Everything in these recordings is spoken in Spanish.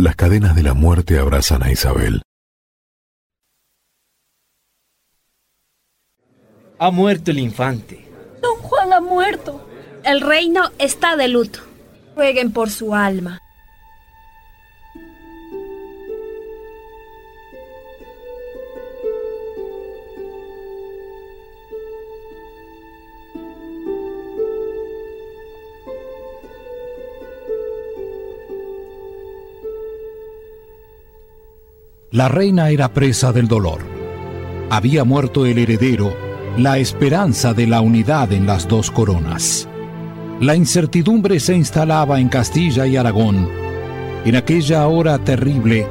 Las cadenas de la muerte abrazan a Isabel. Ha muerto el infante. Don Juan ha muerto. El reino está de luto. Rueguen por su alma. La reina era presa del dolor. Había muerto el heredero, la esperanza de la unidad en las dos coronas. La incertidumbre se instalaba en Castilla y Aragón. En aquella hora terrible,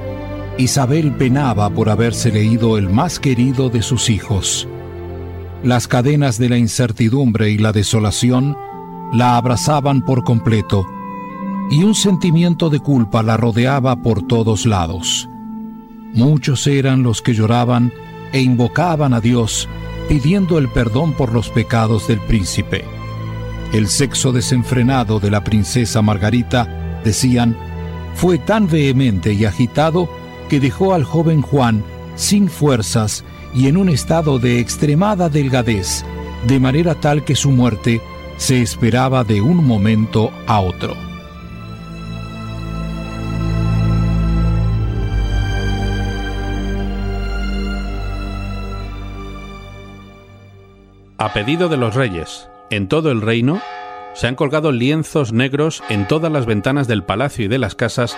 Isabel penaba por haberse leído el más querido de sus hijos. Las cadenas de la incertidumbre y la desolación la abrazaban por completo, y un sentimiento de culpa la rodeaba por todos lados. Muchos eran los que lloraban e invocaban a Dios pidiendo el perdón por los pecados del príncipe. El sexo desenfrenado de la princesa Margarita, decían, fue tan vehemente y agitado que dejó al joven Juan sin fuerzas y en un estado de extremada delgadez, de manera tal que su muerte se esperaba de un momento a otro. A pedido de los reyes, en todo el reino, se han colgado lienzos negros en todas las ventanas del palacio y de las casas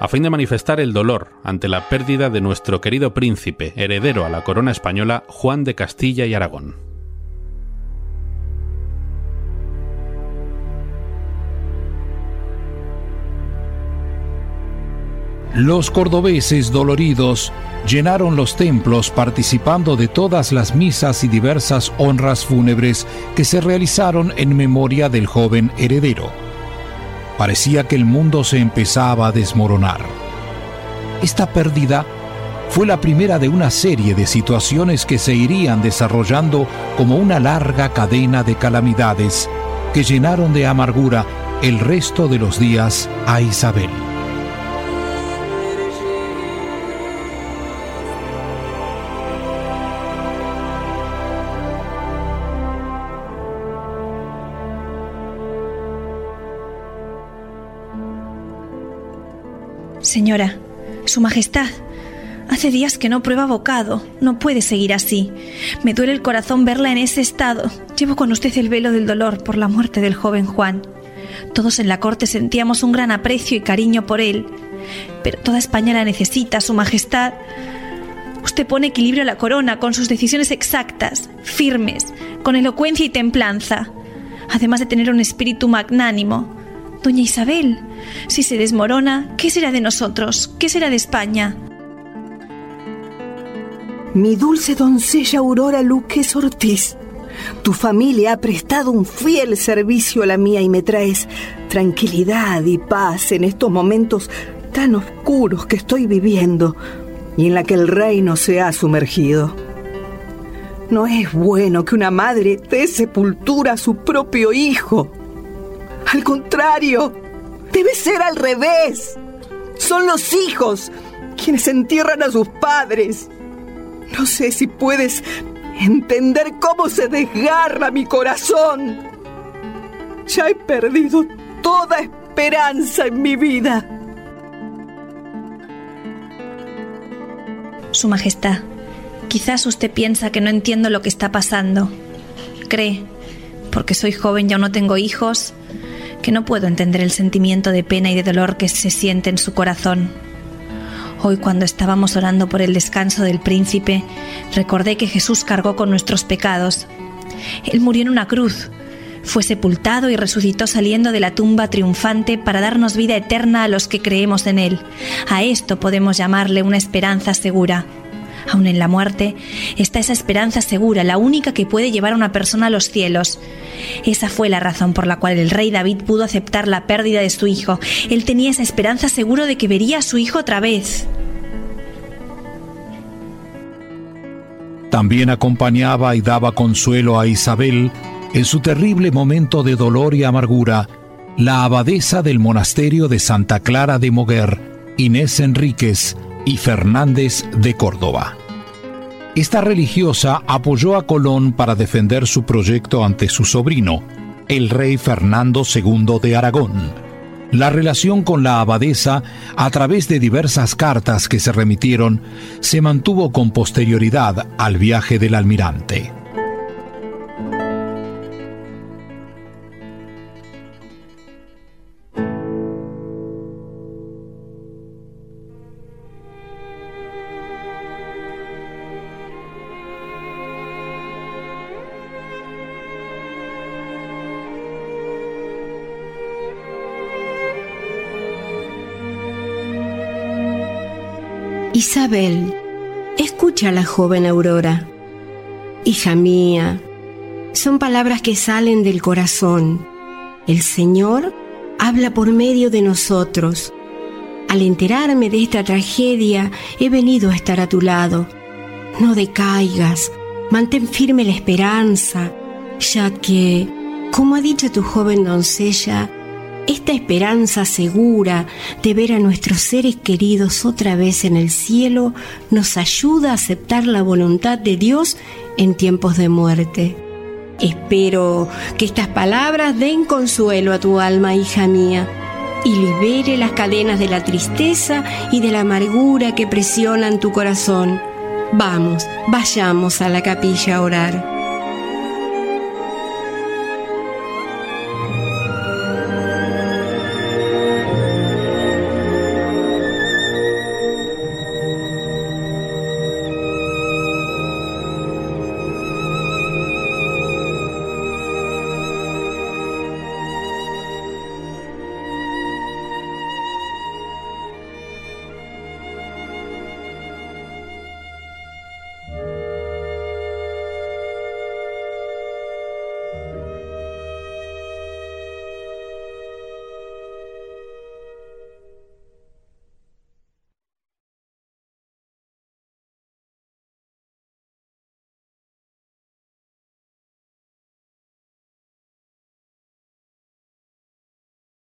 a fin de manifestar el dolor ante la pérdida de nuestro querido príncipe, heredero a la corona española, Juan de Castilla y Aragón. Los cordobeses doloridos llenaron los templos participando de todas las misas y diversas honras fúnebres que se realizaron en memoria del joven heredero. Parecía que el mundo se empezaba a desmoronar. Esta pérdida fue la primera de una serie de situaciones que se irían desarrollando como una larga cadena de calamidades que llenaron de amargura el resto de los días a Isabel. Señora, Su Majestad, hace días que no prueba bocado. No puede seguir así. Me duele el corazón verla en ese estado. Llevo con usted el velo del dolor por la muerte del joven Juan. Todos en la corte sentíamos un gran aprecio y cariño por él. Pero toda España la necesita, Su Majestad. Usted pone equilibrio a la corona con sus decisiones exactas, firmes, con elocuencia y templanza, además de tener un espíritu magnánimo. Doña Isabel, si se desmorona, ¿qué será de nosotros? ¿Qué será de España? Mi dulce doncella Aurora Luques Ortiz, tu familia ha prestado un fiel servicio a la mía y me traes tranquilidad y paz en estos momentos tan oscuros que estoy viviendo y en la que el reino se ha sumergido. No es bueno que una madre dé sepultura a su propio hijo. Al contrario, debe ser al revés. Son los hijos quienes entierran a sus padres. No sé si puedes entender cómo se desgarra mi corazón. Ya he perdido toda esperanza en mi vida. Su Majestad, quizás usted piensa que no entiendo lo que está pasando. Cree, porque soy joven y aún no tengo hijos, que no puedo entender el sentimiento de pena y de dolor que se siente en su corazón. Hoy cuando estábamos orando por el descanso del príncipe, recordé que Jesús cargó con nuestros pecados. Él murió en una cruz, fue sepultado y resucitó saliendo de la tumba triunfante para darnos vida eterna a los que creemos en Él. A esto podemos llamarle una esperanza segura. Aun en la muerte está esa esperanza segura, la única que puede llevar a una persona a los cielos. Esa fue la razón por la cual el rey David pudo aceptar la pérdida de su hijo. Él tenía esa esperanza seguro de que vería a su hijo otra vez. También acompañaba y daba consuelo a Isabel en su terrible momento de dolor y amargura, la abadesa del monasterio de Santa Clara de Moguer, Inés Enríquez y Fernández de Córdoba. Esta religiosa apoyó a Colón para defender su proyecto ante su sobrino, el rey Fernando II de Aragón. La relación con la abadesa, a través de diversas cartas que se remitieron, se mantuvo con posterioridad al viaje del almirante. Isabel, escucha a la joven Aurora. Hija mía, son palabras que salen del corazón. El Señor habla por medio de nosotros. Al enterarme de esta tragedia, he venido a estar a tu lado. No decaigas, mantén firme la esperanza, ya que, como ha dicho tu joven doncella, esta esperanza segura de ver a nuestros seres queridos otra vez en el cielo nos ayuda a aceptar la voluntad de Dios en tiempos de muerte. Espero que estas palabras den consuelo a tu alma, hija mía, y libere las cadenas de la tristeza y de la amargura que presionan tu corazón. Vamos, vayamos a la capilla a orar.